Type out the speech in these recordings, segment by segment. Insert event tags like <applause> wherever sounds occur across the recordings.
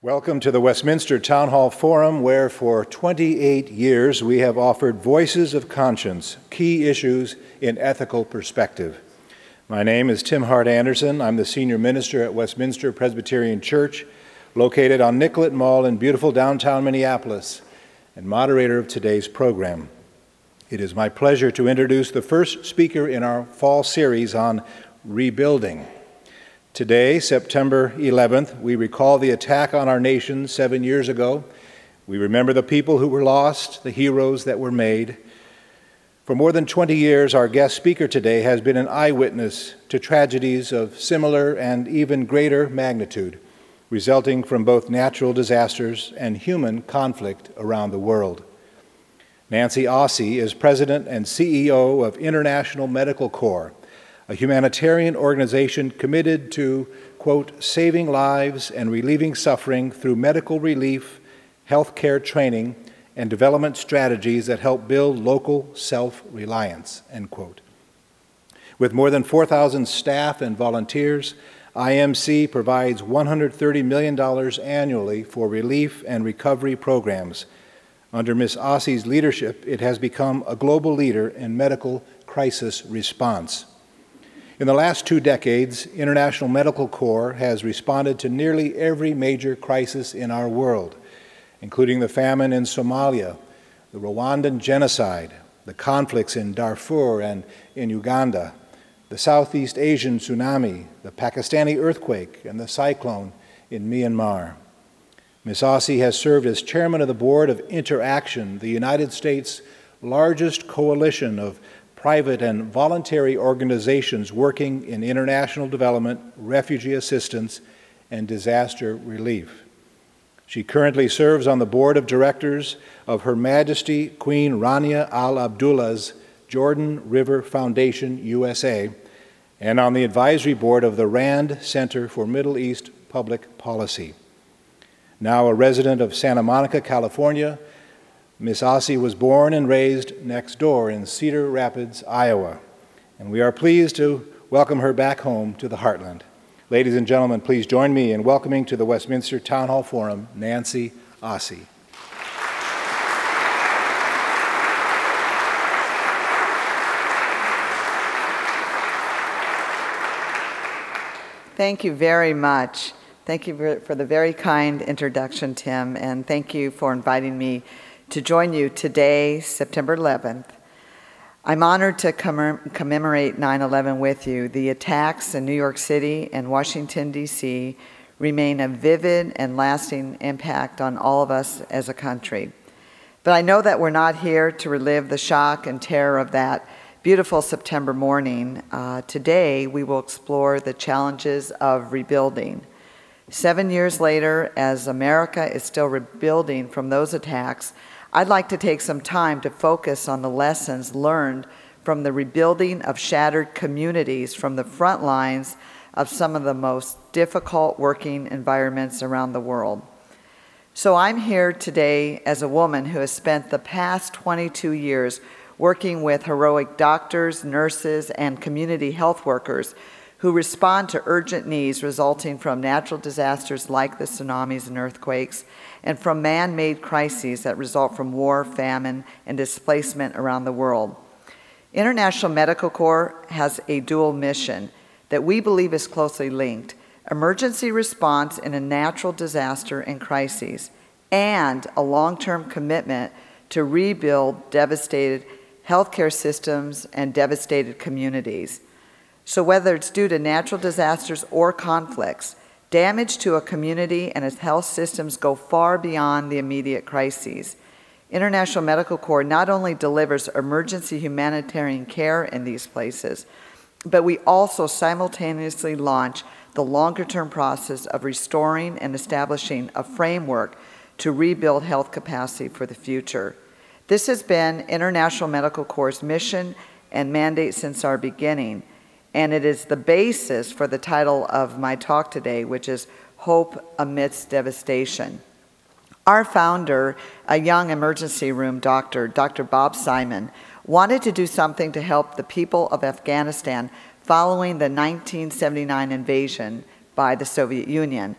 Welcome to the Westminster Town Hall Forum, where for 28 years we have offered voices of conscience, key issues in ethical perspective. My name is Tim Hart Andersen. I'm the senior minister at Westminster Presbyterian Church, located on Nicollet Mall in beautiful downtown Minneapolis, and moderator of today's program. It is my pleasure to introduce the first speaker in our fall series on rebuilding. Today, September 11th, we recall the attack on our nation seven years ago. We remember the people who were lost, the heroes that were made. For more than 20 years, our guest speaker today has been an eyewitness to tragedies of similar and even greater magnitude, resulting from both natural disasters and human conflict around the world. Nancy Aossey is president and CEO of International Medical Corps a humanitarian organization committed to, quote, saving lives and relieving suffering through medical relief, healthcare training, and development strategies that help build local self reliance, end quote. With more than 4,000 staff and volunteers, IMC provides $130 million annually for relief and recovery programs. Under Ms. Aossey's leadership, it has become a global leader in medical crisis response. In the last two decades, International Medical Corps has responded to nearly every major crisis in our world, including the famine in Somalia, the Rwandan genocide, the conflicts in Darfur and in Uganda, the Southeast Asian tsunami, the Pakistani earthquake, and the cyclone in Myanmar. Ms. Aossey has served as chairman of the board of Interaction, the United States' largest coalition of private and voluntary organizations working in international development, refugee assistance, and disaster relief. She currently serves on the board of directors of Her Majesty Queen Rania Al Abdullah's Jordan River Foundation, USA, and on the advisory board of the RAND Center for Middle East Public Policy. Now a resident of Santa Monica, California, Miss Aossey was born and raised next door in Cedar Rapids, Iowa, and we are pleased to welcome her back home to the heartland. Ladies and gentlemen, please join me in welcoming to the Westminster Town Hall Forum Nancy Aossey. Thank you very much. Thank you for the very kind introduction, Tim, and thank you for inviting me to join you today, September 11th. I'm honored to commemorate 9 11 with you. The attacks in New York City and Washington, D.C. remain a vivid and lasting impact on all of us as a country. But I know that we're not here to relive the shock and terror of that beautiful September morning. Uh, today, we will explore the challenges of rebuilding. Seven years later, as America is still rebuilding from those attacks, I'd like to take some time to focus on the lessons learned from the rebuilding of shattered communities from the front lines of some of the most difficult working environments around the world. So I'm here today as a woman who has spent the past 22 years working with heroic doctors, nurses, and community health workers who respond to urgent needs resulting from natural disasters like the tsunamis and earthquakes and from man made crises that result from war, famine, and displacement around the world. International Medical Corps has a dual mission that we believe is closely linked emergency response in a natural disaster and crises, and a long term commitment to rebuild devastated healthcare systems and devastated communities. So, whether it's due to natural disasters or conflicts, Damage to a community and its health systems go far beyond the immediate crises. International Medical Corps not only delivers emergency humanitarian care in these places, but we also simultaneously launch the longer term process of restoring and establishing a framework to rebuild health capacity for the future. This has been International Medical Corps' mission and mandate since our beginning and it is the basis for the title of my talk today, which is Hope Amidst Devastation. Our founder, a young emergency room doctor, Dr. Bob Simon, wanted to do something to help the people of Afghanistan following the 1979 invasion by the Soviet Union.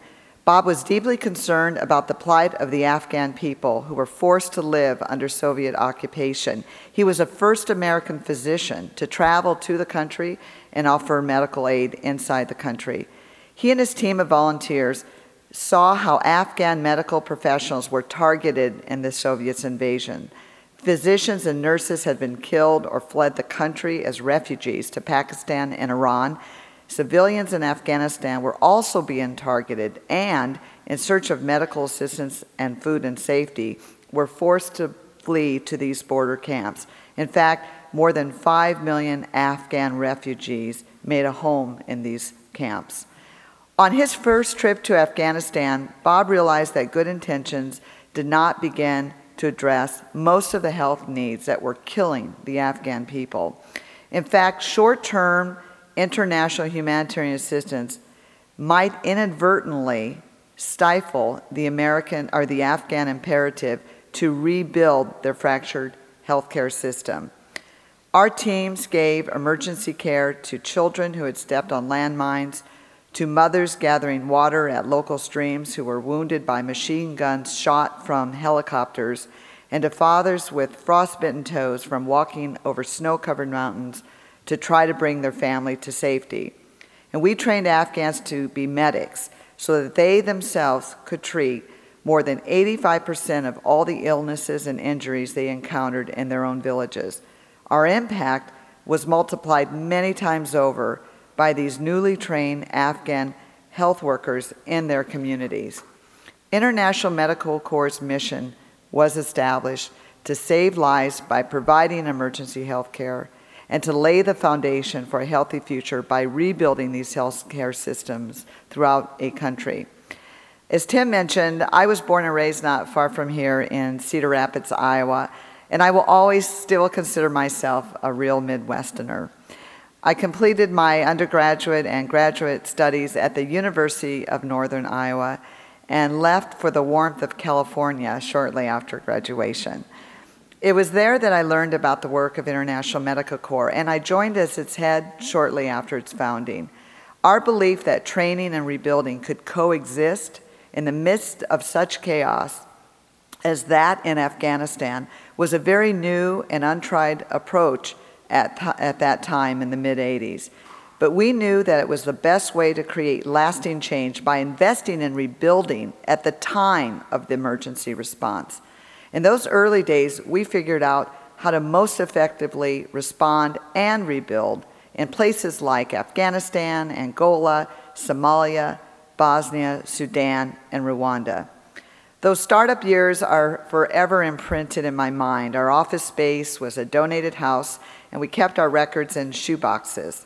Bob was deeply concerned about the plight of the Afghan people who were forced to live under Soviet occupation. He was the first American physician to travel to the country and offer medical aid inside the country. He and his team of volunteers saw how Afghan medical professionals were targeted in the Soviets' invasion. Physicians and nurses had been killed or fled the country as refugees to Pakistan and Iran. Civilians in Afghanistan were also being targeted and, in search of medical assistance and food and safety, were forced to flee to these border camps. In fact, more than 5 million Afghan refugees made a home in these camps. On his first trip to Afghanistan, Bob realized that good intentions did not begin to address most of the health needs that were killing the Afghan people. In fact, short term international humanitarian assistance might inadvertently stifle the American or the Afghan imperative to rebuild their fractured healthcare system. Our teams gave emergency care to children who had stepped on landmines, to mothers gathering water at local streams who were wounded by machine guns shot from helicopters, and to fathers with frostbitten toes from walking over snow covered mountains to try to bring their family to safety. And we trained Afghans to be medics so that they themselves could treat more than 85% of all the illnesses and injuries they encountered in their own villages. Our impact was multiplied many times over by these newly trained Afghan health workers in their communities. International Medical Corps' mission was established to save lives by providing emergency health care and to lay the foundation for a healthy future by rebuilding these health care systems throughout a country. As Tim mentioned, I was born and raised not far from here in Cedar Rapids, Iowa, and I will always still consider myself a real Midwesterner. I completed my undergraduate and graduate studies at the University of Northern Iowa and left for the warmth of California shortly after graduation. It was there that I learned about the work of International Medical Corps, and I joined as its head shortly after its founding. Our belief that training and rebuilding could coexist in the midst of such chaos as that in Afghanistan was a very new and untried approach at, th- at that time in the mid 80s. But we knew that it was the best way to create lasting change by investing in rebuilding at the time of the emergency response. In those early days, we figured out how to most effectively respond and rebuild in places like Afghanistan, Angola, Somalia, Bosnia, Sudan, and Rwanda. Those startup years are forever imprinted in my mind. Our office space was a donated house, and we kept our records in shoeboxes.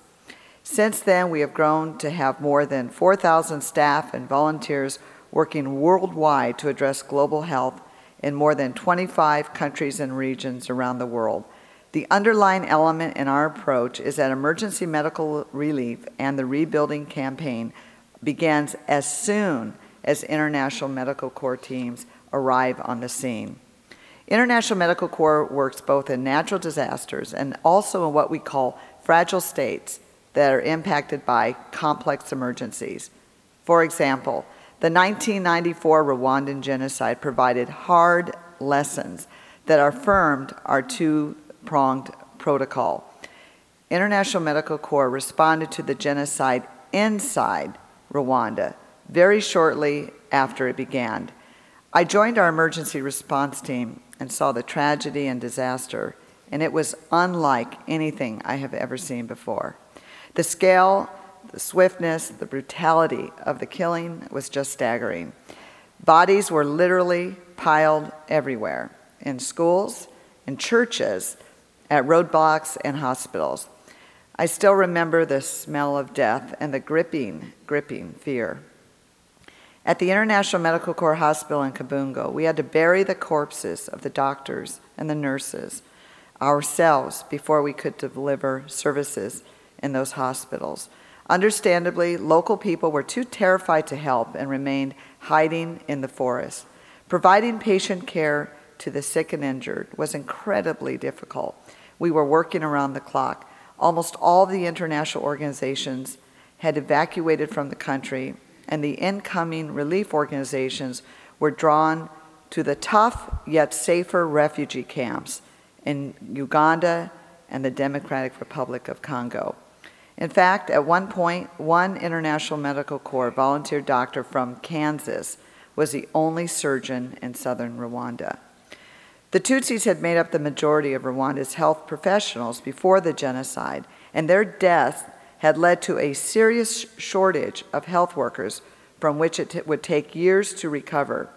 Since then, we have grown to have more than 4,000 staff and volunteers working worldwide to address global health in more than 25 countries and regions around the world. The underlying element in our approach is that emergency medical relief and the rebuilding campaign begins as soon as International Medical Corps teams arrive on the scene. International Medical Corps works both in natural disasters and also in what we call fragile states that are impacted by complex emergencies. For example, the 1994 Rwandan genocide provided hard lessons that affirmed our two pronged protocol. International Medical Corps responded to the genocide inside Rwanda very shortly after it began. I joined our emergency response team and saw the tragedy and disaster, and it was unlike anything I have ever seen before. The scale, the swiftness, the brutality of the killing was just staggering. Bodies were literally piled everywhere in schools, in churches, at roadblocks, and hospitals. I still remember the smell of death and the gripping, gripping fear. At the International Medical Corps Hospital in Kibungo, we had to bury the corpses of the doctors and the nurses ourselves before we could deliver services in those hospitals. Understandably, local people were too terrified to help and remained hiding in the forest. Providing patient care to the sick and injured was incredibly difficult. We were working around the clock. Almost all the international organizations had evacuated from the country and the incoming relief organizations were drawn to the tough yet safer refugee camps in Uganda and the Democratic Republic of Congo. In fact, at one point, one International Medical Corps volunteer doctor from Kansas was the only surgeon in southern Rwanda. The Tutsis had made up the majority of Rwanda's health professionals before the genocide, and their deaths had led to a serious shortage of health workers from which it t- would take years to recover.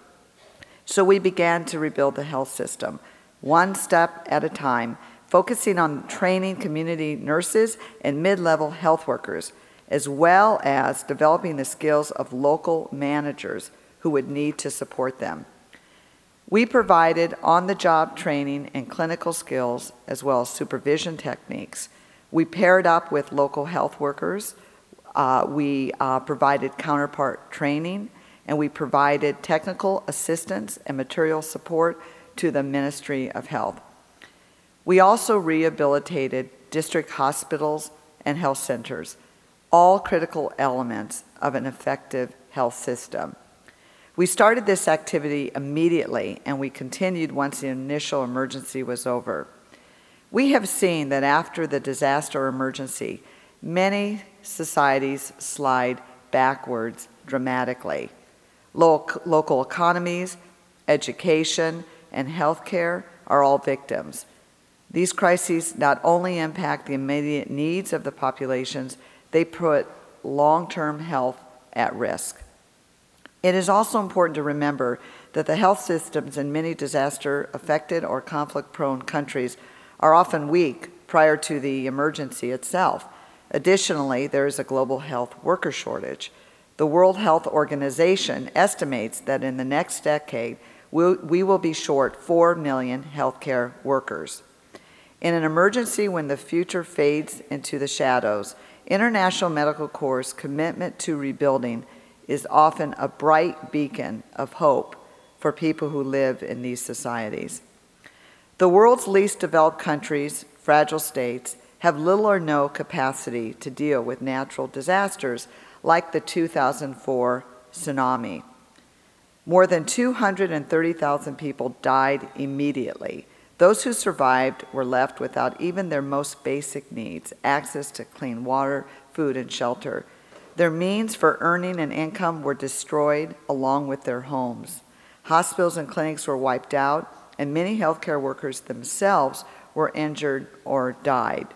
So we began to rebuild the health system, one step at a time, focusing on training community nurses and mid level health workers, as well as developing the skills of local managers who would need to support them. We provided on the job training and clinical skills, as well as supervision techniques. We paired up with local health workers. Uh, we uh, provided counterpart training, and we provided technical assistance and material support to the Ministry of Health. We also rehabilitated district hospitals and health centers, all critical elements of an effective health system. We started this activity immediately and we continued once the initial emergency was over. We have seen that after the disaster emergency, many societies slide backwards dramatically. local economies, education, and healthcare are all victims. These crises not only impact the immediate needs of the populations, they put long term health at risk. It is also important to remember that the health systems in many disaster affected or conflict prone countries are often weak prior to the emergency itself. Additionally, there is a global health worker shortage. The World Health Organization estimates that in the next decade, we will be short 4 million healthcare workers. In an emergency when the future fades into the shadows, International Medical Corps' commitment to rebuilding is often a bright beacon of hope for people who live in these societies. The world's least developed countries, fragile states, have little or no capacity to deal with natural disasters like the 2004 tsunami. More than 230,000 people died immediately. Those who survived were left without even their most basic needs access to clean water, food, and shelter their means for earning an income were destroyed along with their homes. Hospitals and clinics were wiped out, and many healthcare workers themselves were injured or died.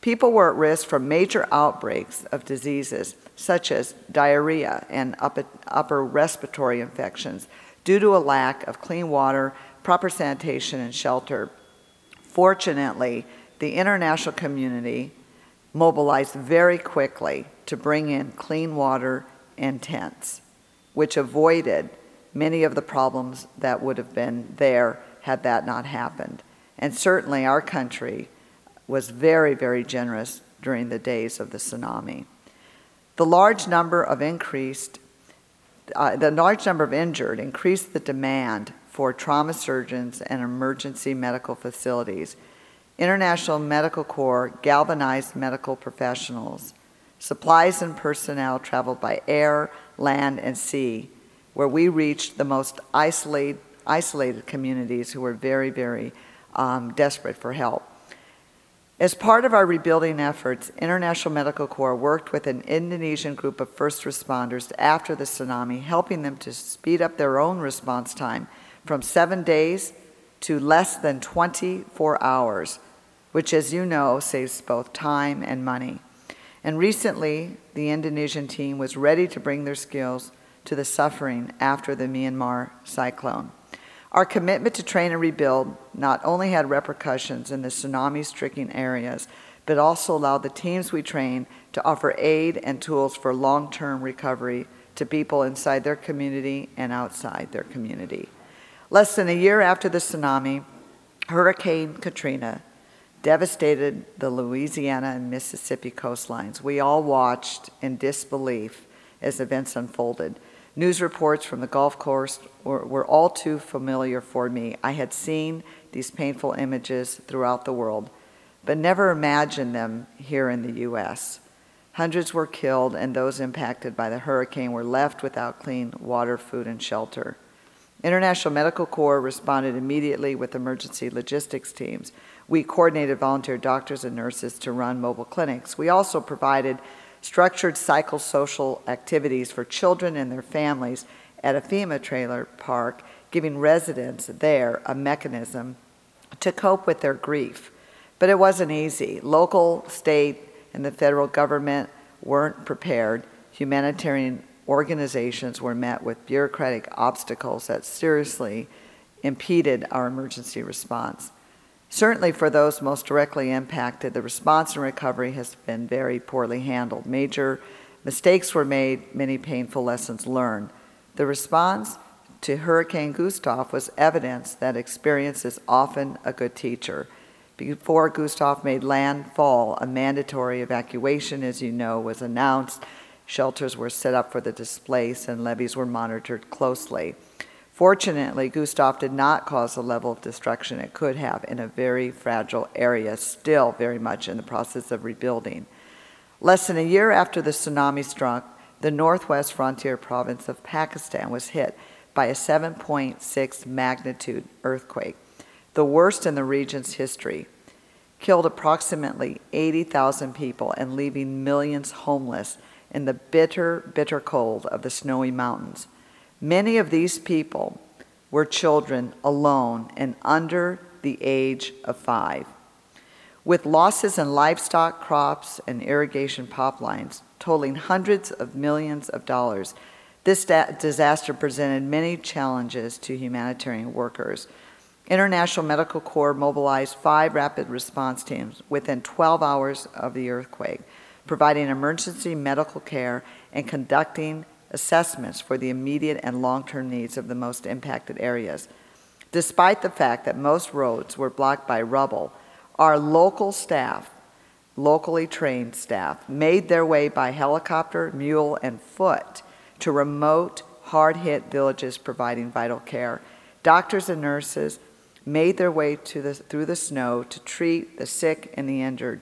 People were at risk from major outbreaks of diseases such as diarrhea and upper respiratory infections due to a lack of clean water, proper sanitation, and shelter. Fortunately, the international community mobilized very quickly to bring in clean water and tents, which avoided many of the problems that would have been there had that not happened. And certainly our country was very, very generous during the days of the tsunami. The large number of increased, uh, the large number of injured increased the demand for trauma surgeons and emergency medical facilities. International Medical Corps galvanized medical professionals Supplies and personnel traveled by air, land, and sea, where we reached the most isolated, isolated communities who were very, very um, desperate for help. As part of our rebuilding efforts, International Medical Corps worked with an Indonesian group of first responders after the tsunami, helping them to speed up their own response time from seven days to less than 24 hours, which, as you know, saves both time and money. And recently, the Indonesian team was ready to bring their skills to the suffering after the Myanmar cyclone. Our commitment to train and rebuild not only had repercussions in the tsunami stricken areas, but also allowed the teams we train to offer aid and tools for long term recovery to people inside their community and outside their community. Less than a year after the tsunami, Hurricane Katrina devastated the Louisiana and Mississippi coastlines. We all watched in disbelief as events unfolded. News reports from the Gulf Coast were, were, all too familiar for me. I had seen these painful images throughout the world, but never imagined them here in the U.S. Hundreds were killed, and those impacted by the hurricane were left without clean water, food, and shelter. International Medical Corps responded immediately with emergency logistics teams. We coordinated volunteer doctors and nurses to run mobile clinics. We also provided structured psychosocial activities for children and their families at a FEMA trailer park, giving residents there a mechanism to cope with their grief. But it wasn't easy. Local, state, and the federal government weren't prepared. Humanitarian organizations were met with bureaucratic obstacles that seriously impeded our emergency response. Certainly, for those most directly impacted, the response and recovery has been very poorly handled. Major mistakes were made, many painful lessons learned. The response to Hurricane Gustav was evidence that experience is often a good teacher. Before Gustav made landfall, a mandatory evacuation, as you know, was announced. Shelters were set up for the displaced and levees were monitored closely. Fortunately, Gustav did not cause the level of destruction it could have in a very fragile area, still very much in the process of rebuilding. Less than a year after the tsunami struck, the northwest frontier province of Pakistan was hit by a 7.6 magnitude earthquake the worst in the region's history, killed approximately 80,000 people and leaving millions homeless in the bitter, bitter cold of the snowy mountains. Many of these people were children alone and under the age of five. With losses in livestock, crops, and irrigation pipelines totaling hundreds of millions of dollars, this disaster presented many challenges to humanitarian workers International Medical Corps mobilized five rapid response teams within 12 hours of the earthquake, providing emergency medical care and conducting assessments for the immediate and long term needs of the most impacted areas. Despite the fact that most roads were blocked by rubble, our local staff, locally trained staff, made their way by helicopter, mule, and foot to remote, hard hit villages providing vital care. Doctors and nurses made their way the, through the snow to treat the sick and the injured,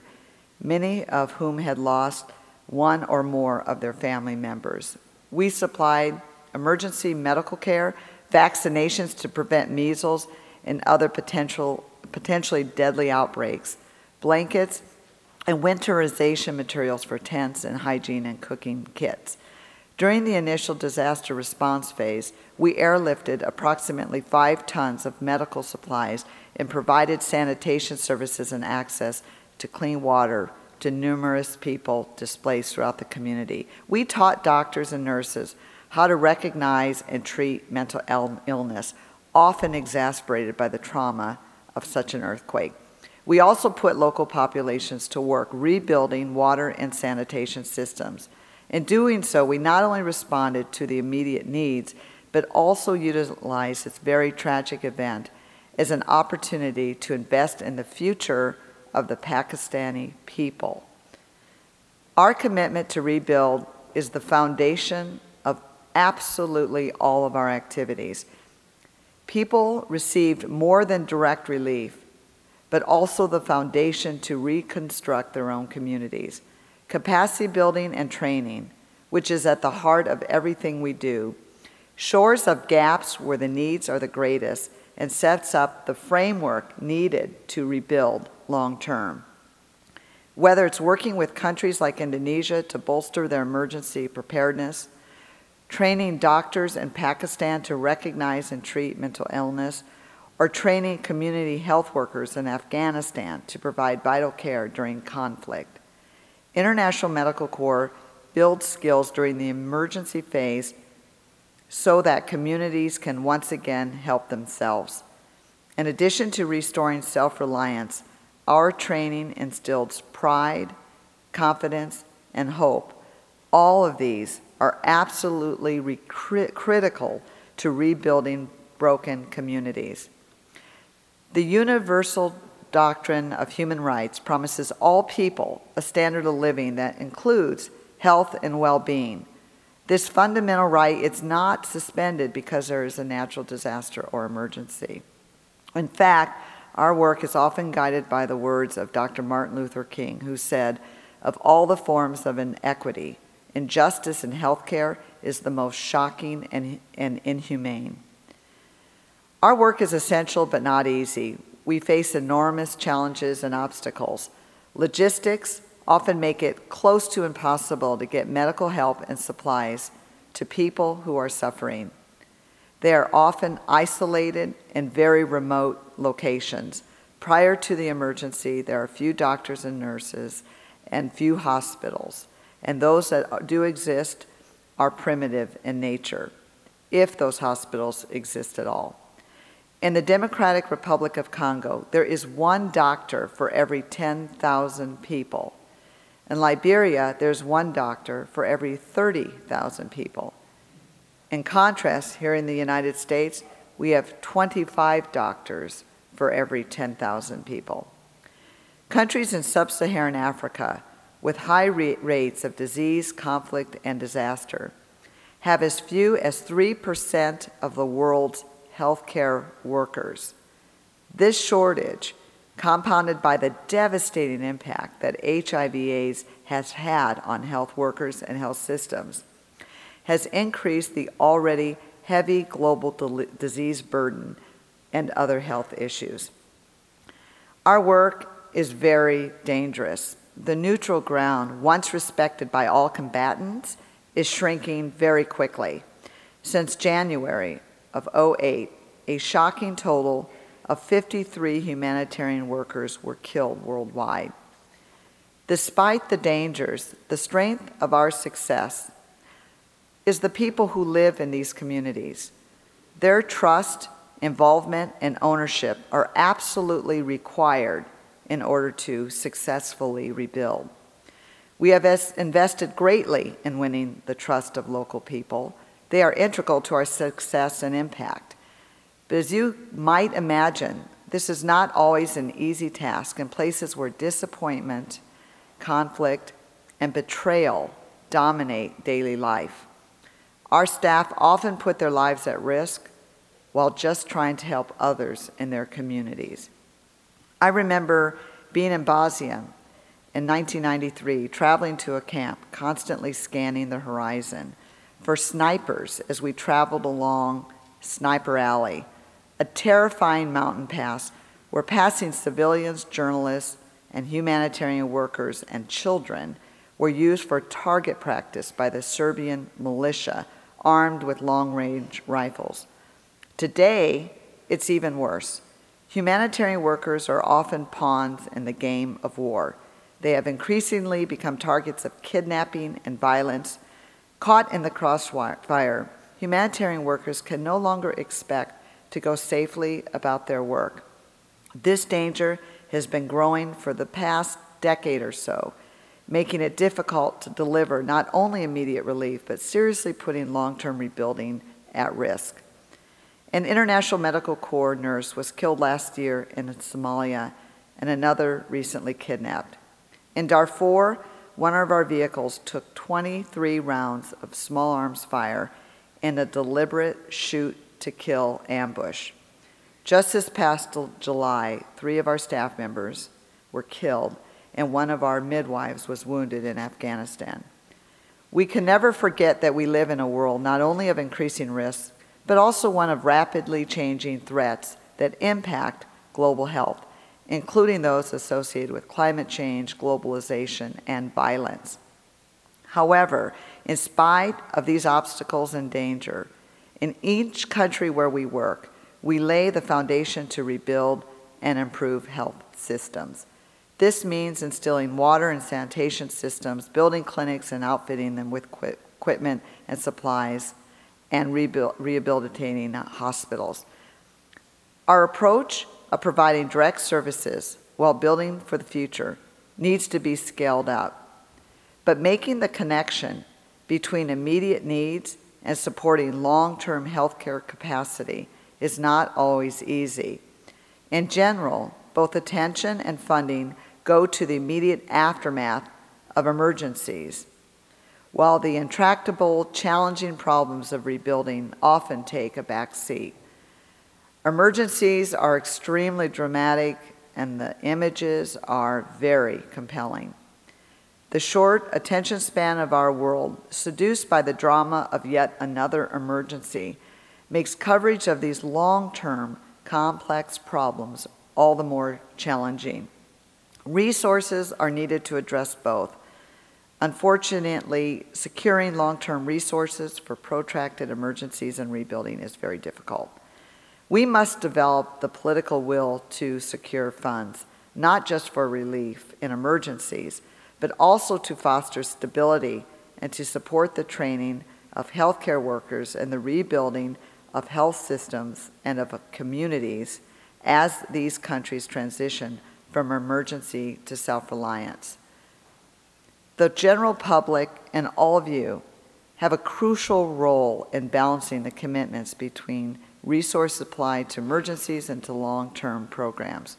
many of whom had lost one or more of their family members. We supplied emergency medical care, vaccinations to prevent measles and other potential, potentially deadly outbreaks, blankets, and winterization materials for tents and hygiene and cooking kits. During the initial disaster response phase, we airlifted approximately five tons of medical supplies and provided sanitation services and access to clean water to numerous people displaced throughout the community. We taught doctors and nurses how to recognize and treat mental illness, often exasperated by the trauma of such an earthquake. We also put local populations to work rebuilding water and sanitation systems. In doing so, we not only responded to the immediate needs, but also utilized this very tragic event as an opportunity to invest in the future of the Pakistani people. Our commitment to rebuild is the foundation of absolutely all of our activities. People received more than direct relief, but also the foundation to reconstruct their own communities capacity building and training, which is at the heart of everything we do, shores up gaps where the needs are the greatest and sets up the framework needed to rebuild long term. Whether it's working with countries like Indonesia to bolster their emergency preparedness, training doctors in Pakistan to recognize and treat mental illness, or training community health workers in Afghanistan to provide vital care during conflict. International Medical Corps builds skills during the emergency phase so that communities can once again help themselves. In addition to restoring self reliance, our training instills pride, confidence, and hope. All of these are absolutely critical to rebuilding broken communities. The universal doctrine of human rights promises all people a standard of living that includes health and well being. This fundamental right is not suspended because there is a natural disaster or emergency. In fact, our work is often guided by the words of Dr. Martin Luther King, who said, of all the forms of inequity. Injustice in healthcare is the most shocking and, and inhumane. Our work is essential but not easy. We face enormous challenges and obstacles. Logistics often make it close to impossible to get medical help and supplies to people who are suffering. They are often isolated in very remote locations. Prior to the emergency, there are few doctors and nurses and few hospitals, and those that do exist are primitive in nature, if those hospitals exist at all. In the Democratic Republic of Congo, there is one doctor for every 10,000 people. In Liberia, there's one doctor for every 30,000 people. In contrast, here in the United States, we have 25 doctors for every 10,000 people. Countries in sub Saharan Africa with high rates of disease, conflict, and disaster have as few as 3% of the world's healthcare workers. This shortage, compounded by the devastating impact that HIV/AIDS has had on health workers and health systems, has increased the already heavy global disease burden and other health issues. Our work is very dangerous. The neutral ground, once respected by all combatants, is shrinking very quickly. Since January, of 08, a shocking total of 53 humanitarian workers were killed worldwide. Despite the dangers, the strength of our success is the people who live in these communities. Their trust, involvement, and ownership are absolutely required in order to successfully rebuild. We have invested greatly in winning the trust of local people they are integral to our success and impact. But as you might imagine, this is not always an easy task in places where disappointment, conflict, and betrayal dominate daily life. Our staff often put their lives at risk while just trying to help others in their communities. I remember being in Bosnia in 1993, traveling to a camp, constantly scanning the horizon for snipers as we traveled along Sniper Alley, a terrifying mountain pass where passing civilians, journalists, and humanitarian workers and children were used for target practice by the Serbian militia armed with long range rifles. Today, it's even worse. Humanitarian workers are often pawns in the game of war. They have increasingly become targets of kidnapping and violence Caught in the crossfire, humanitarian workers can no longer expect to go safely about their work. This danger has been growing for the past decade or so, making it difficult to deliver not only immediate relief, but seriously putting long term rebuilding at risk. An International Medical Corps nurse was killed last year in Somalia, and another recently kidnapped. In Darfur, one of our vehicles took 23 rounds of small arms fire in a deliberate shoot to kill ambush. Just this past July, three of our staff members were killed, and one of our midwives was wounded in Afghanistan. We can never forget that we live in a world not only of increasing risks, but also one of rapidly changing threats that impact global health including those associated with climate change, globalization, and violence. However, in spite of these obstacles and danger, in each country where we work, we lay the foundation to rebuild and improve health systems. This means instilling water and sanitation systems, building clinics and outfitting them with equipment and supplies, and rehabilitating hospitals. Our approach of providing direct services while building for the future needs to be scaled up. But making the connection between immediate needs and supporting long term healthcare capacity is not always easy. In general, both attention and funding go to the immediate aftermath of emergencies, while the intractable, challenging problems of rebuilding often take a back seat. Emergencies are extremely dramatic and the images are very compelling. The short attention span of our world, seduced by the drama of yet another emergency, makes coverage of these long term, complex problems all the more challenging. Resources are needed to address both. Unfortunately, securing long term resources for protracted emergencies and rebuilding is very difficult. We must develop the political will to secure funds, not just for relief in emergencies, but also to foster stability and to support the training of healthcare workers and the rebuilding of health systems and of communities as these countries transition from emergency to self reliance. The general public and all of you have a crucial role in balancing the commitments between resource supply to emergencies and to long term programs.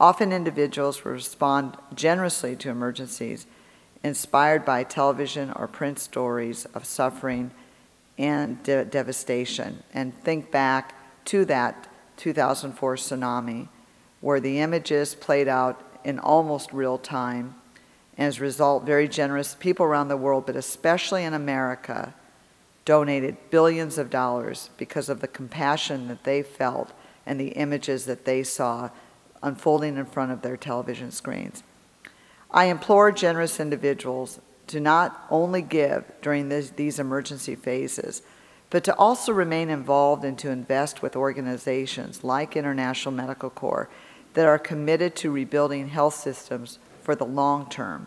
Often individuals respond generously to emergencies, inspired by television or print stories of suffering and de- devastation, and think back to that 2004 tsunami, where the images played out in almost real time. As a result, very generous people around the world, but especially in America, donated billions of dollars because of the compassion that they felt and the images that they saw unfolding in front of their television screens. I implore generous individuals to not only give during this, these emergency phases, but to also remain involved and to invest with organizations like International Medical Corps that are committed to rebuilding health systems for the long term.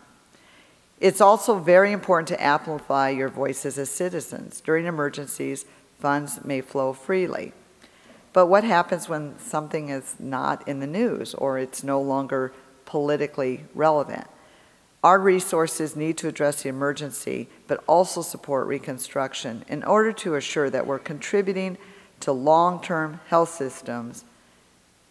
It's also very important to amplify your voices as citizens. During emergencies, funds may flow freely. But what happens when something is not in the news or it's no longer politically relevant? Our resources need to address the emergency, but also support reconstruction in order to assure that we're contributing to long term health systems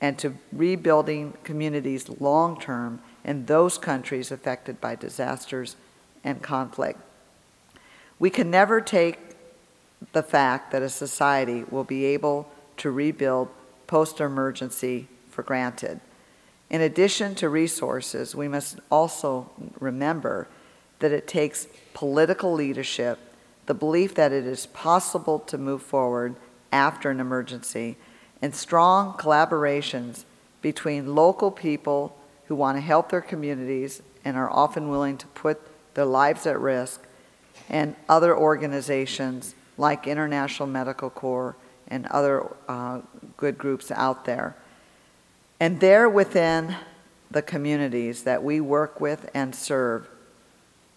and to rebuilding communities long term in those countries affected by disasters and conflict. We can never take the fact that a society will be able to rebuild post emergency for granted. In addition to resources, we must also remember that it takes political leadership, the belief that it is possible to move forward after an emergency, and strong collaborations between local people who want to help their communities and are often willing to put their lives at risk, and other organizations like International Medical Corps and other uh, good groups out there. And there within the communities that we work with and serve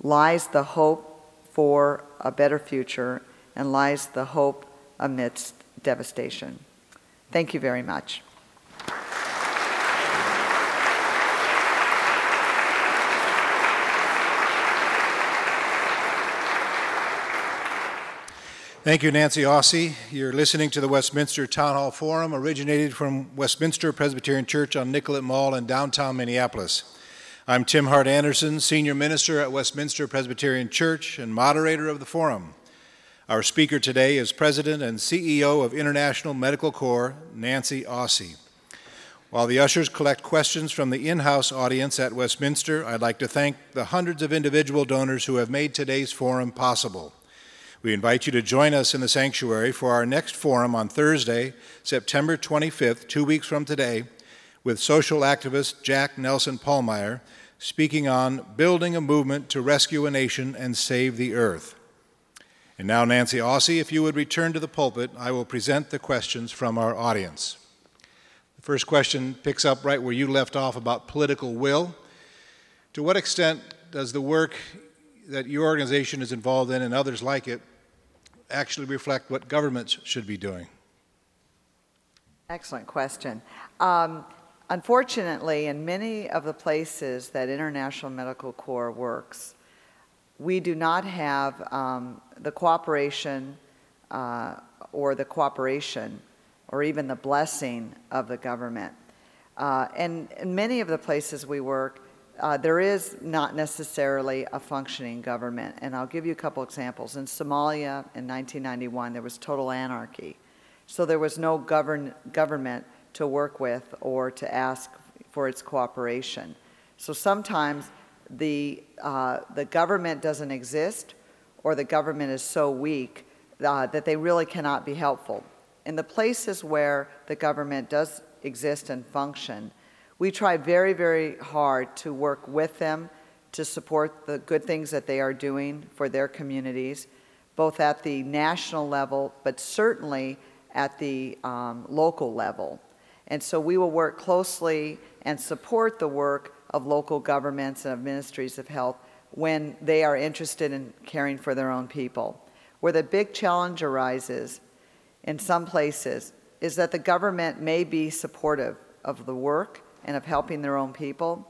lies the hope for a better future and lies the hope amidst devastation. Thank you very much. Thank you, Nancy Aossey. You're listening to the Westminster Town Hall Forum, originated from Westminster Presbyterian Church on Nicollet Mall in downtown Minneapolis. I'm Tim Hart Andersen, Senior Minister at Westminster Presbyterian Church and moderator of the forum. Our speaker today is President and CEO of International Medical Corps, Nancy Aossey. While the ushers collect questions from the in house audience at Westminster, I'd like to thank the hundreds of individual donors who have made today's forum possible. We invite you to join us in the sanctuary for our next forum on Thursday, September 25th, two weeks from today, with social activist Jack Nelson Pallmeyer speaking on building a movement to rescue a nation and save the earth. And now, Nancy Aossey, if you would return to the pulpit, I will present the questions from our audience. The first question picks up right where you left off about political will. To what extent does the work that your organization is involved in and others like it actually reflect what governments should be doing? Excellent question. Um, unfortunately, in many of the places that International Medical Corps works, we do not have um, the cooperation uh, or the cooperation or even the blessing of the government. Uh, and in many of the places we work, uh, there is not necessarily a functioning government. And I'll give you a couple examples. In Somalia in 1991, there was total anarchy. So there was no govern- government to work with or to ask for its cooperation. So sometimes the, uh, the government doesn't exist or the government is so weak uh, that they really cannot be helpful. In the places where the government does exist and function, we try very, very hard to work with them to support the good things that they are doing for their communities, both at the national level, but certainly at the um, local level. And so we will work closely and support the work of local governments and of ministries of health when they are interested in caring for their own people. Where the big challenge arises in some places is that the government may be supportive of the work and of helping their own people,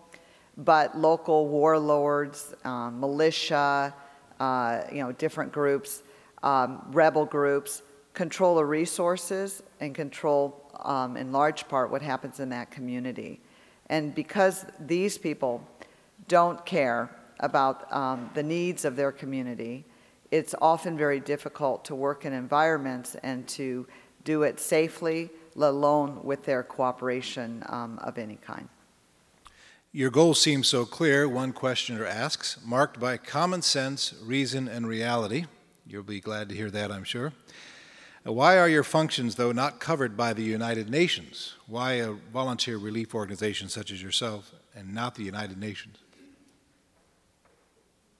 but local warlords, um, militia, uh, you know, different groups, um, rebel groups, control the resources and control, um, in large part, what happens in that community. And because these people don't care about um, the needs of their community, it's often very difficult to work in environments and to do it safely, let alone with their cooperation um, of any kind. Your goal seems so clear, one questioner asks, marked by common sense, reason, and reality. You'll be glad to hear that, I'm sure. Why are your functions, though, not covered by the United Nations? Why a volunteer relief organization such as yourself and not the United Nations?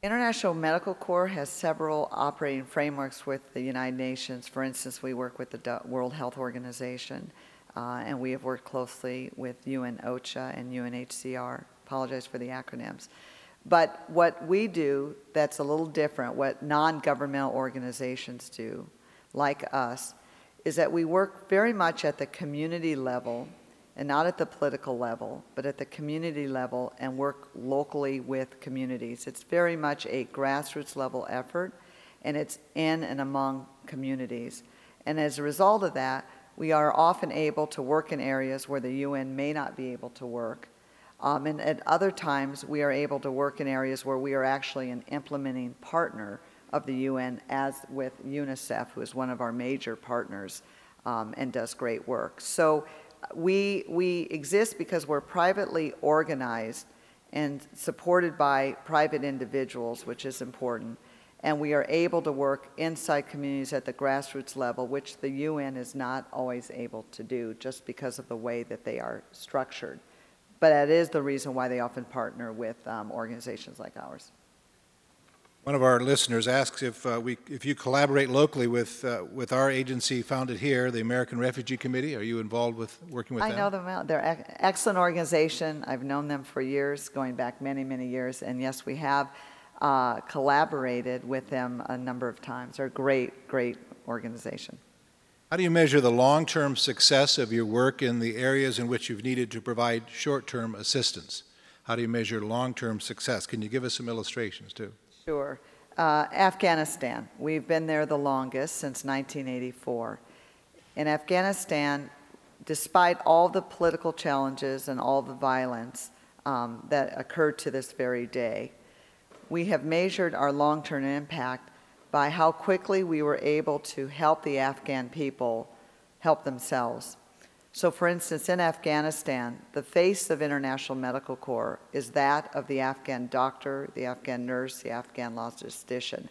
International Medical Corps has several operating frameworks with the United Nations. For instance, we work with the World Health Organization, uh, and we have worked closely with UN OCHA and UNHCR. Apologize for the acronyms. But what we do that's a little different, what non governmental organizations do, like us, is that we work very much at the community level and not at the political level, but at the community level and work locally with communities. It's very much a grassroots level effort, and it's in and among communities. And as a result of that, we are often able to work in areas where the UN may not be able to work. Um, and at other times, we are able to work in areas where we are actually an implementing partner of the UN, as with UNICEF, who is one of our major partners um, and does great work. So we, we exist because we're privately organized and supported by private individuals, which is important. And we are able to work inside communities at the grassroots level, which the UN is not always able to do just because of the way that they are structured. But that is the reason why they often partner with um, organizations like ours. One of our listeners asks if, uh, we, if you collaborate locally with, uh, with our agency founded here, the American Refugee Committee. Are you involved with working with I them? I know them. They're an excellent organization. I've known them for years, going back many, many years. And yes, we have uh, collaborated with them a number of times. They're a great, great organization. How do you measure the long term success of your work in the areas in which you've needed to provide short term assistance? How do you measure long term success? Can you give us some illustrations too? Sure. Uh, Afghanistan. We've been there the longest since 1984. In Afghanistan, despite all the political challenges and all the violence um, that occurred to this very day, we have measured our long term impact by how quickly we were able to help the Afghan people help themselves. So, for instance, in Afghanistan, the face of International Medical Corps is that of the Afghan doctor, the Afghan nurse, the Afghan logistician.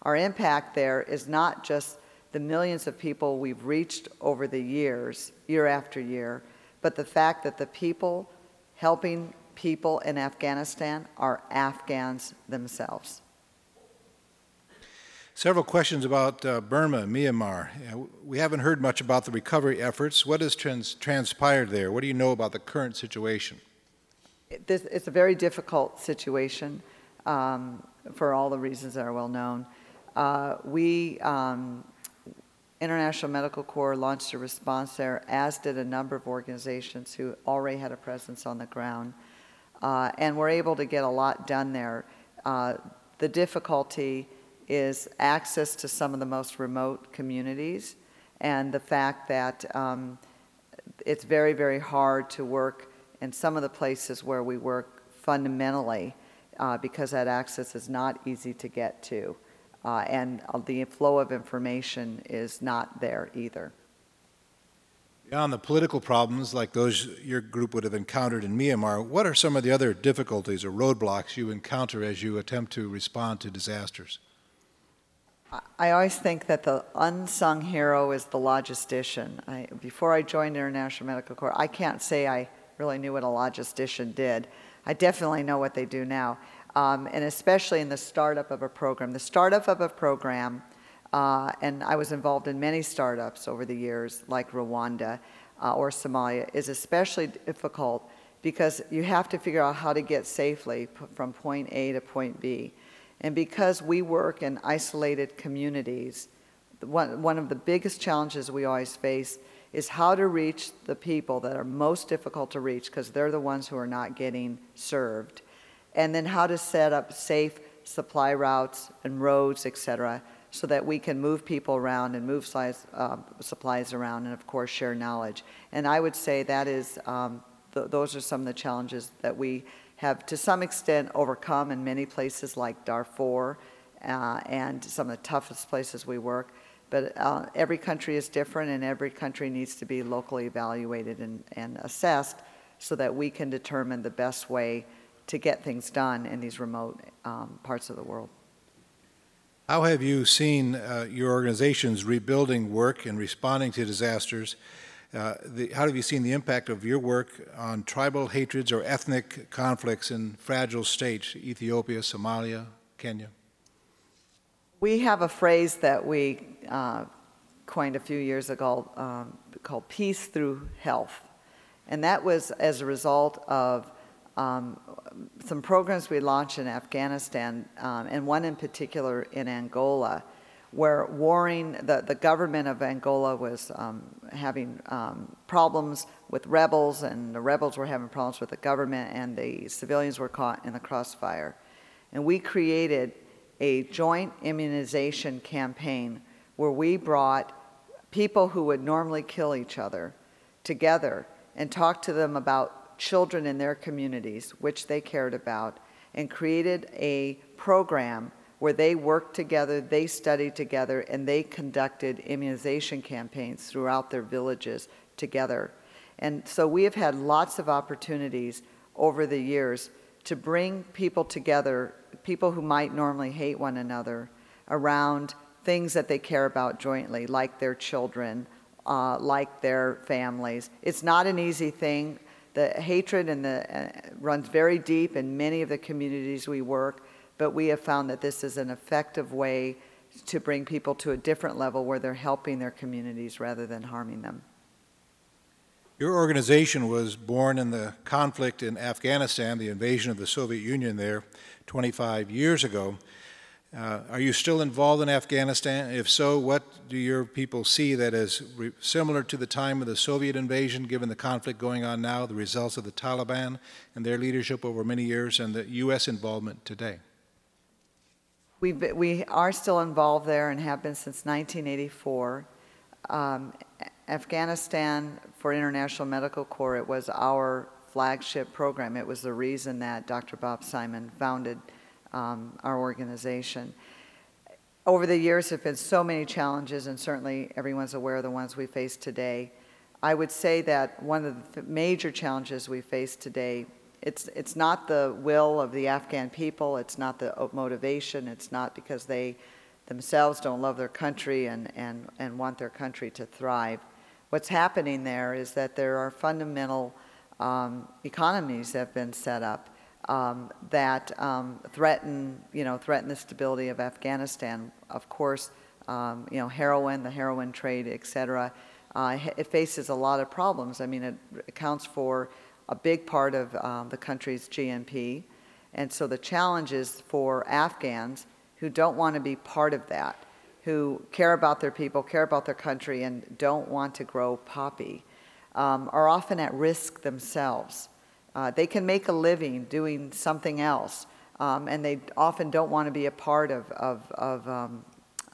Our impact there is not just the millions of people we've reached over the years, year after year, but the fact that the people helping people in Afghanistan are Afghans themselves. Several questions about uh, Burma, Myanmar. we haven't heard much about the recovery efforts. What has trans- transpired there? What do you know about the current situation? This, it's a very difficult situation um, for all the reasons that are well known. Uh, we, um, International Medical Corps, launched a response there, as did a number of organizations who already had a presence on the ground. Uh, and we're able to get a lot done there. Uh, the difficulty is access to some of the most remote communities and the fact that um, it's very, very hard to work in some of the places where we work fundamentally uh, because that access is not easy to get to. Uh, and the flow of information is not there either. Beyond the political problems like those your group would have encountered in Myanmar, what are some of the other difficulties or roadblocks you encounter as you attempt to respond to disasters? I always think that the unsung hero is the logistician. I, before I joined International Medical Corps, I can't say I really knew what a logistician did. I definitely know what they do now, um, and especially in the startup of a program. The startup of a program uh, and I was involved in many startups over the years, like Rwanda uh, or Somalia, is especially difficult because you have to figure out how to get safely from point A to point B. And because we work in isolated communities, one, one of the biggest challenges we always face is how to reach the people that are most difficult to reach because they're the ones who are not getting served. And then how to set up safe supply routes and roads, et cetera, so that we can move people around and move size, uh, supplies around and, of course, share knowledge. And I would say that is, um, th- those are some of the challenges that we have to some extent overcome in many places like Darfur uh, and some of the toughest places we work. But uh, every country is different, and every country needs to be locally evaluated and, and assessed so that we can determine the best way to get things done in these remote um, parts of the world. How have you seen uh, your organization's rebuilding work and responding to disasters? Uh, the, how have you seen the impact of your work on tribal hatreds or ethnic conflicts in fragile states, Ethiopia, Somalia, Kenya? We have a phrase that we uh, coined a few years ago um, called peace through health. And that was as a result of um, some programs we launched in Afghanistan, um, and one in particular in Angola, where warring, the, the government of Angola was um, having um, problems with rebels, and the rebels were having problems with the government, and the civilians were caught in the crossfire. And we created a joint immunization campaign where we brought people who would normally kill each other together and talked to them about children in their communities, which they cared about, and created a program where they worked together, they studied together, and they conducted immunization campaigns throughout their villages together. And so we have had lots of opportunities over the years to bring people together, people who might normally hate one another, around things that they care about jointly, like their children, uh, like their families. It's not an easy thing the hatred and the uh, runs very deep in many of the communities we work, but we have found that this is an effective way to bring people to a different level where they're helping their communities rather than harming them. Your organization was born in the conflict in Afghanistan, the invasion of the Soviet Union there 25 years ago. Uh, are you still involved in Afghanistan? If so, what do your people see that is re- similar to the time of the Soviet invasion, given the conflict going on now, the results of the Taliban and their leadership over many years, and the U.S. involvement today? We we are still involved there and have been since 1984. Um, Afghanistan for International Medical Corps, it was our flagship program. It was the reason that Dr. Bob Simon founded um, our organization. Over the years, there have been so many challenges, and certainly everyone's aware of the ones we face today. I would say that one of the major challenges we face today, it's, it's not the will of the Afghan people, it's not the motivation, it's not because they themselves don't love their country and, and, and want their country to thrive. What's happening there is that there are fundamental um, economies that have been set up um, that um, threaten, you know, threaten the stability of Afghanistan. Of course, um, you know, heroin, the heroin trade, et cetera, uh, it faces a lot of problems. I mean, it accounts for a big part of um, the country's GNP. And so the challenge is for Afghans who don't want to be part of that, who care about their people, care about their country, and don't want to grow poppy, um, are often at risk themselves. Uh, they can make a living doing something else, um, and they often don't want to be a part of, of, of, um,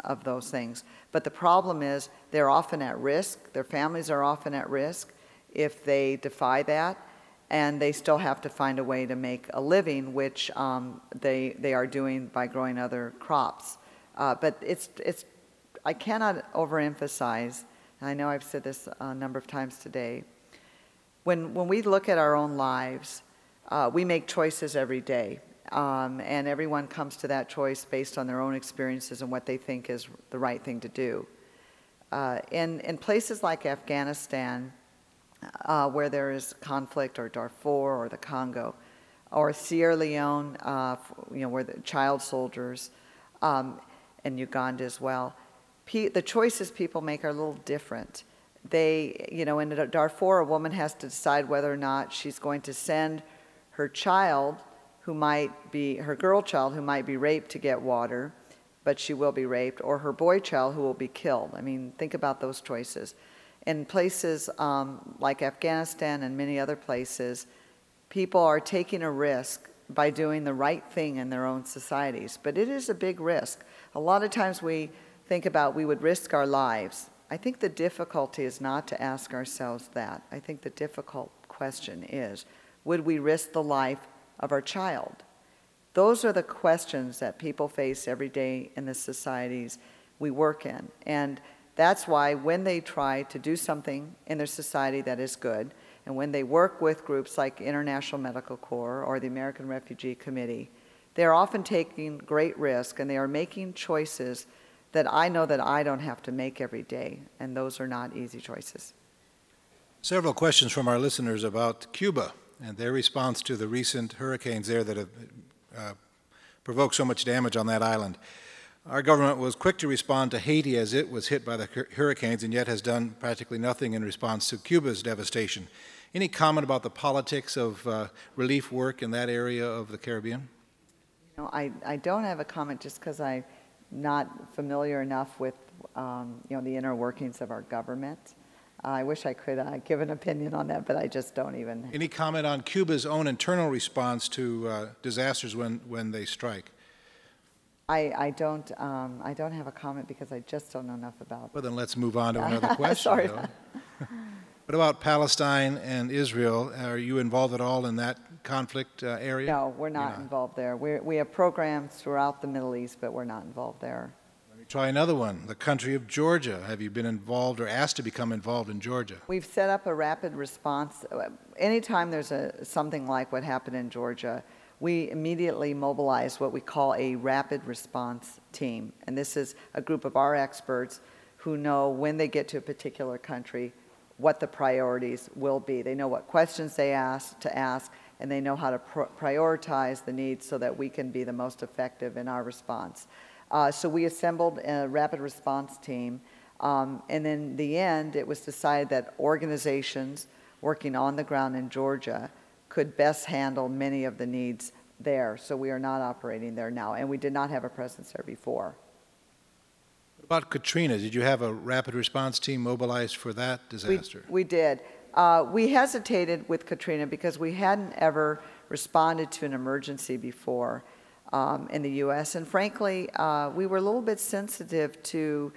of those things. But the problem is they're often at risk, their families are often at risk if they defy that, and they still have to find a way to make a living, which um, they, they are doing by growing other crops. Uh, but it's, it's, I cannot overemphasize and I know I've said this a number of times today. When, when we look at our own lives, uh, we make choices every day. Um, and everyone comes to that choice based on their own experiences and what they think is the right thing to do. Uh, in, in places like Afghanistan, uh, where there is conflict, or Darfur, or the Congo, or Sierra Leone, uh, you know, where the child soldiers, um, and Uganda as well, the choices people make are a little different. They, you know, in Darfur, a woman has to decide whether or not she's going to send her child, who might be her girl child, who might be raped to get water, but she will be raped, or her boy child, who will be killed. I mean, think about those choices. In places um, like Afghanistan and many other places, people are taking a risk by doing the right thing in their own societies, but it is a big risk. A lot of times we think about we would risk our lives. I think the difficulty is not to ask ourselves that. I think the difficult question is would we risk the life of our child? Those are the questions that people face every day in the societies we work in. And that's why when they try to do something in their society that is good, and when they work with groups like International Medical Corps or the American Refugee Committee, they are often taking great risk and they are making choices that I know that I don't have to make every day, and those are not easy choices. Several questions from our listeners about Cuba and their response to the recent hurricanes there that have uh, provoked so much damage on that island. Our government was quick to respond to Haiti as it was hit by the hurricanes and yet has done practically nothing in response to Cuba's devastation. Any comment about the politics of uh, relief work in that area of the Caribbean? You know, I, I don't have a comment just because I am not familiar enough with um, you know the inner workings of our government. Uh, I wish I could uh, give an opinion on that, but I just don't even. Any comment on Cuba's own internal response to uh, disasters when, when they strike? I, I don't um, I don't have a comment because I just don't know enough about. Well, then let's move on to another <laughs> question. Sorry. <laughs> what about Palestine and Israel? Are you involved at all in that conflict uh, area? No, we're not, not. involved there. we we have programs throughout the Middle East, but we're not involved there. Let me try another one. The country of Georgia. Have you been involved or asked to become involved in Georgia? We've set up a rapid response. Anytime there's a, something like what happened in Georgia, we immediately mobilized what we call a rapid response team. And this is a group of our experts who know when they get to a particular country what the priorities will be. They know what questions they ask to ask, and they know how to pr- prioritize the needs so that we can be the most effective in our response. Uh, so we assembled a rapid response team, um, and in the end, it was decided that organizations working on the ground in Georgia could best handle many of the needs there. So we are not operating there now, and we did not have a presence there before. What about Katrina? Did you have a rapid response team mobilized for that disaster? We, we did. Uh, we hesitated with Katrina because we hadn't ever responded to an emergency before um, in the U.S. And frankly, uh, we were a little bit sensitive to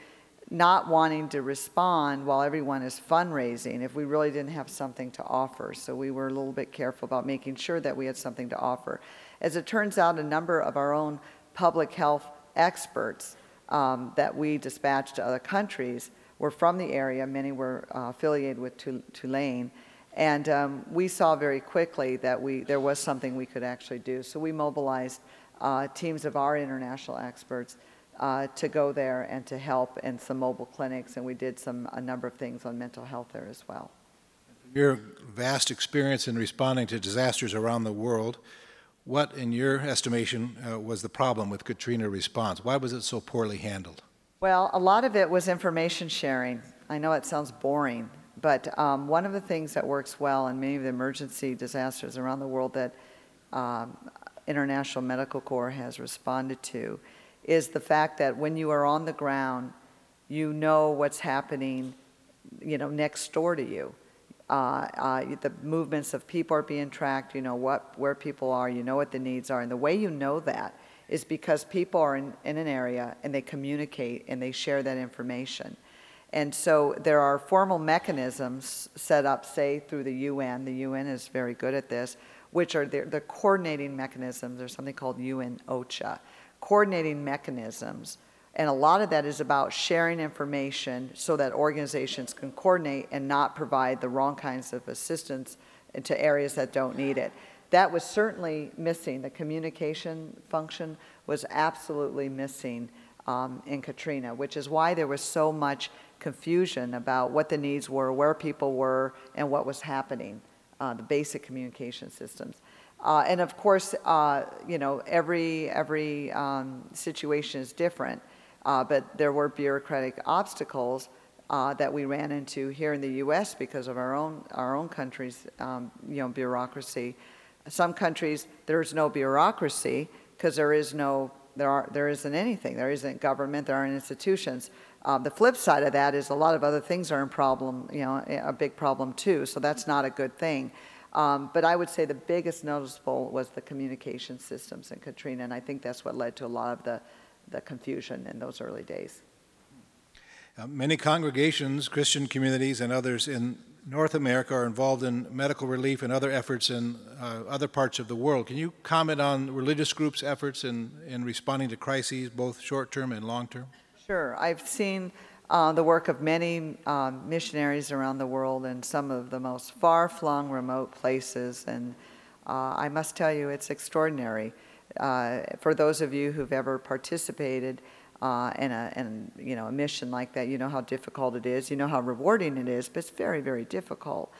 not wanting to respond while everyone is fundraising if we really didn't have something to offer. So we were a little bit careful about making sure that we had something to offer. As it turns out, a number of our own public health experts um, that we dispatched to other countries were from the area. Many were uh, affiliated with Tulane. And um, we saw very quickly that we, there was something we could actually do. So we mobilized uh, teams of our international experts uh, to go there and to help and some mobile clinics. And we did some, a number of things on mental health there as well. Your vast experience in responding to disasters around the world, what, in your estimation, uh, was the problem with Katrina response? Why was it so poorly handled? Well, a lot of it was information sharing. I know it sounds boring, but um, one of the things that works well in many of the emergency disasters around the world that um, International Medical Corps has responded to is the fact that when you are on the ground, you know what's happening, you know, next door to you. Uh, uh, the movements of people are being tracked. You know what, where people are. You know what the needs are, and the way you know that is because people are in, in an area and they communicate and they share that information. And so there are formal mechanisms set up, say, through the UN. The UN is very good at this, which are the, the coordinating mechanisms. There's something called UN OCHA. Coordinating mechanisms And a lot of that is about sharing information so that organizations can coordinate and not provide the wrong kinds of assistance into areas that don't need it. That was certainly missing. The communication function was absolutely missing um, in Katrina, which is why there was so much confusion about what the needs were, where people were, and what was happening, uh, the basic communication systems. Uh, and of course, uh, you know, every, every um, situation is different, uh, but there were bureaucratic obstacles uh, that we ran into here in the U.S. because of our own, our own country's, um, you know, bureaucracy. Some countries, there's no bureaucracy because there is no, there, are, there isn't anything. There isn't government, there aren't institutions. Um, the flip side of that is a lot of other things are in problem, you know, a big problem too. So that's not a good thing. Um, but I would say the biggest noticeable was the communication systems in Katrina, and I think that's what led to a lot of the, the confusion in those early days. Uh, many congregations, Christian communities, and others in North America are involved in medical relief and other efforts in uh, other parts of the world. Can you comment on religious groups' efforts in, in responding to crises, both short term and long term? Sure. I've seen uh, the work of many um, missionaries around the world in some of the most far flung, remote places, and uh, I must tell you, it's extraordinary. Uh, for those of you who've ever participated uh, in, a, in you know, a mission like that, you know how difficult it is, you know how rewarding it is, but it's very, very difficult.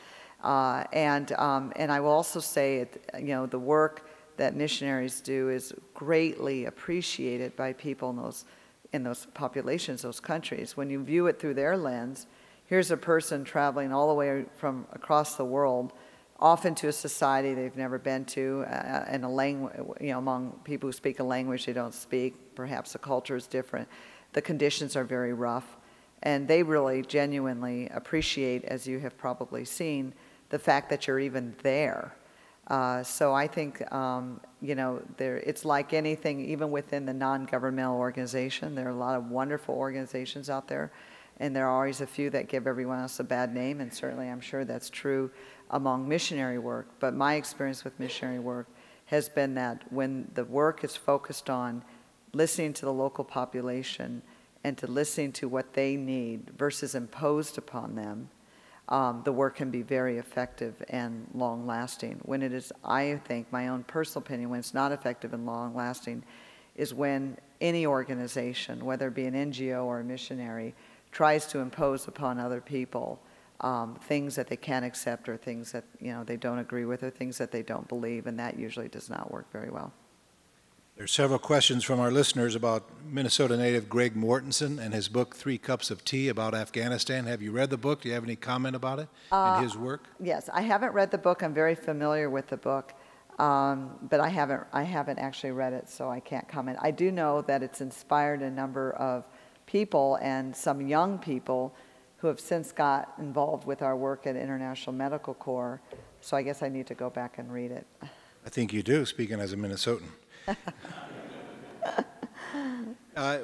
Uh, and, um, and I will also say, it, you know, the work that missionaries do is greatly appreciated by people in those in those populations, those countries. When you view it through their lens, here's a person traveling all the way from across the world, often to a society they've never been to, uh, and a language, you know, among people who speak a language they don't speak. Perhaps the culture is different. The conditions are very rough, and they really genuinely appreciate, as you have probably seen, the fact that you're even there uh, so I think, um, you know, there, it's like anything, even within the non-governmental organization, there are a lot of wonderful organizations out there, and there are always a few that give everyone else a bad name, and certainly I'm sure that's true among missionary work. But my experience with missionary work has been that when the work is focused on listening to the local population and to listening to what they need versus imposed upon them, um, the work can be very effective and long lasting. When it is, I think, my own personal opinion, when it's not effective and long lasting, is when any organization, whether it be an NGO or a missionary, tries to impose upon other people um, things that they can't accept or things that you know they don't agree with or things that they don't believe, and that usually does not work very well. There are several questions from our listeners about Minnesota native Greg Mortenson and his book, Three Cups of Tea About Afghanistan. Have you read the book? Do you have any comment about it uh, and his work? Yes, I haven't read the book. I'm very familiar with the book, um, but I haven't, I haven't actually read it, so I can't comment. I do know that it's inspired a number of people and some young people who have since got involved with our work at International Medical Corps, so I guess I need to go back and read it. I think you do, speaking as a Minnesotan. Uh,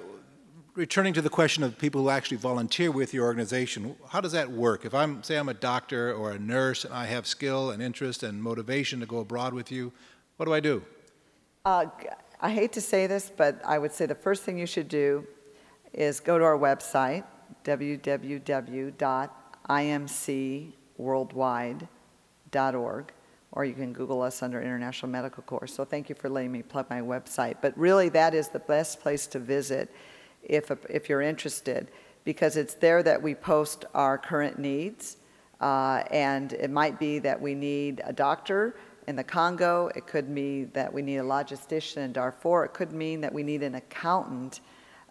returning to the question of people who actually volunteer with your organization, how does that work? If I'm, say, I'm a doctor or a nurse and I have skill and interest and motivation to go abroad with you, what do I do? Uh, I hate to say this, but I would say the first thing you should do is go to our website, www.imcworldwide.org or you can Google us under International Medical Corps. So thank you for letting me plug my website. But really, that is the best place to visit if, if you're interested, because it's there that we post our current needs. Uh, and it might be that we need a doctor in the Congo. It could mean that we need a logistician in Darfur. It could mean that we need an accountant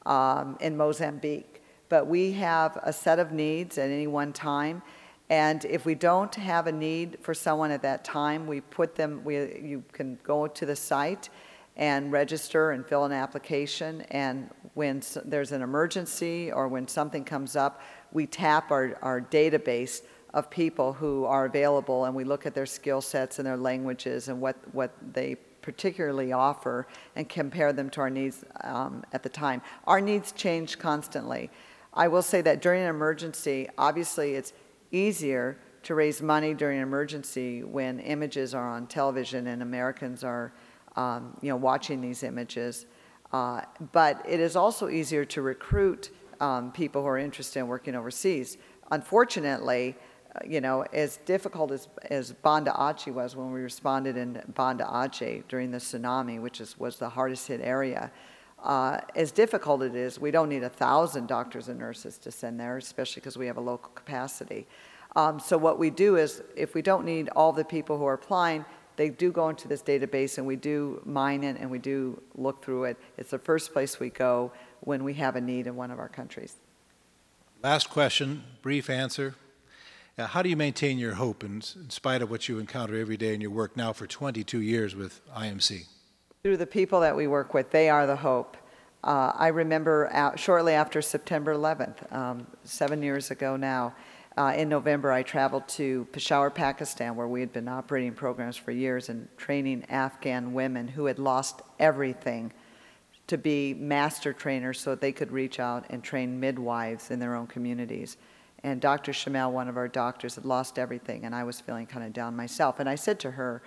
um, in Mozambique. But we have a set of needs at any one time and if we don't have a need for someone at that time, we put them, we, you can go to the site and register and fill an application. And when there's an emergency or when something comes up, we tap our, our database of people who are available and we look at their skill sets and their languages and what, what they particularly offer and compare them to our needs um, at the time. Our needs change constantly. I will say that during an emergency, obviously it's easier to raise money during an emergency when images are on television and Americans are, um, you know, watching these images. Uh, But it is also easier to recruit um, people who are interested in working overseas. Unfortunately, uh, you know, as difficult as, as Banda Aceh was when we responded in Banda Aceh during the tsunami, which is, was the hardest hit area, uh, as difficult it is, we don't need a thousand doctors and nurses to send there, especially because we have a local capacity. Um, so what we do is, if we don't need all the people who are applying, they do go into this database and we do mine it and we do look through it. It's the first place we go when we have a need in one of our countries. Last question, brief answer. Uh, how do you maintain your hope in, in spite of what you encounter every day in your work now for 22 years with IMC? Through the people that we work with, they are the hope. Uh, I remember shortly after September 11th, um, seven years ago now, uh, in November, I traveled to Peshawar, Pakistan, where we had been operating programs for years and training Afghan women who had lost everything to be master trainers so that they could reach out and train midwives in their own communities. And Dr. Shamel, one of our doctors, had lost everything, and I was feeling kind of down myself. And I said to her,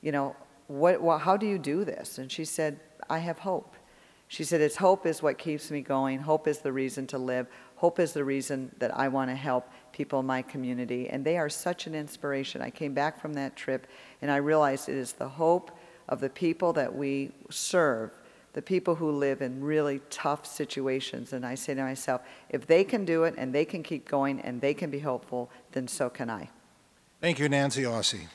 You know, what, what, how do you do this? And she said, I have hope. She said, It's hope is what keeps me going. Hope is the reason to live. Hope is the reason that I want to help people in my community. And they are such an inspiration. I came back from that trip and I realized it is the hope of the people that we serve, the people who live in really tough situations. And I say to myself, if they can do it and they can keep going and they can be hopeful, then so can I. Thank you, Nancy Aossey.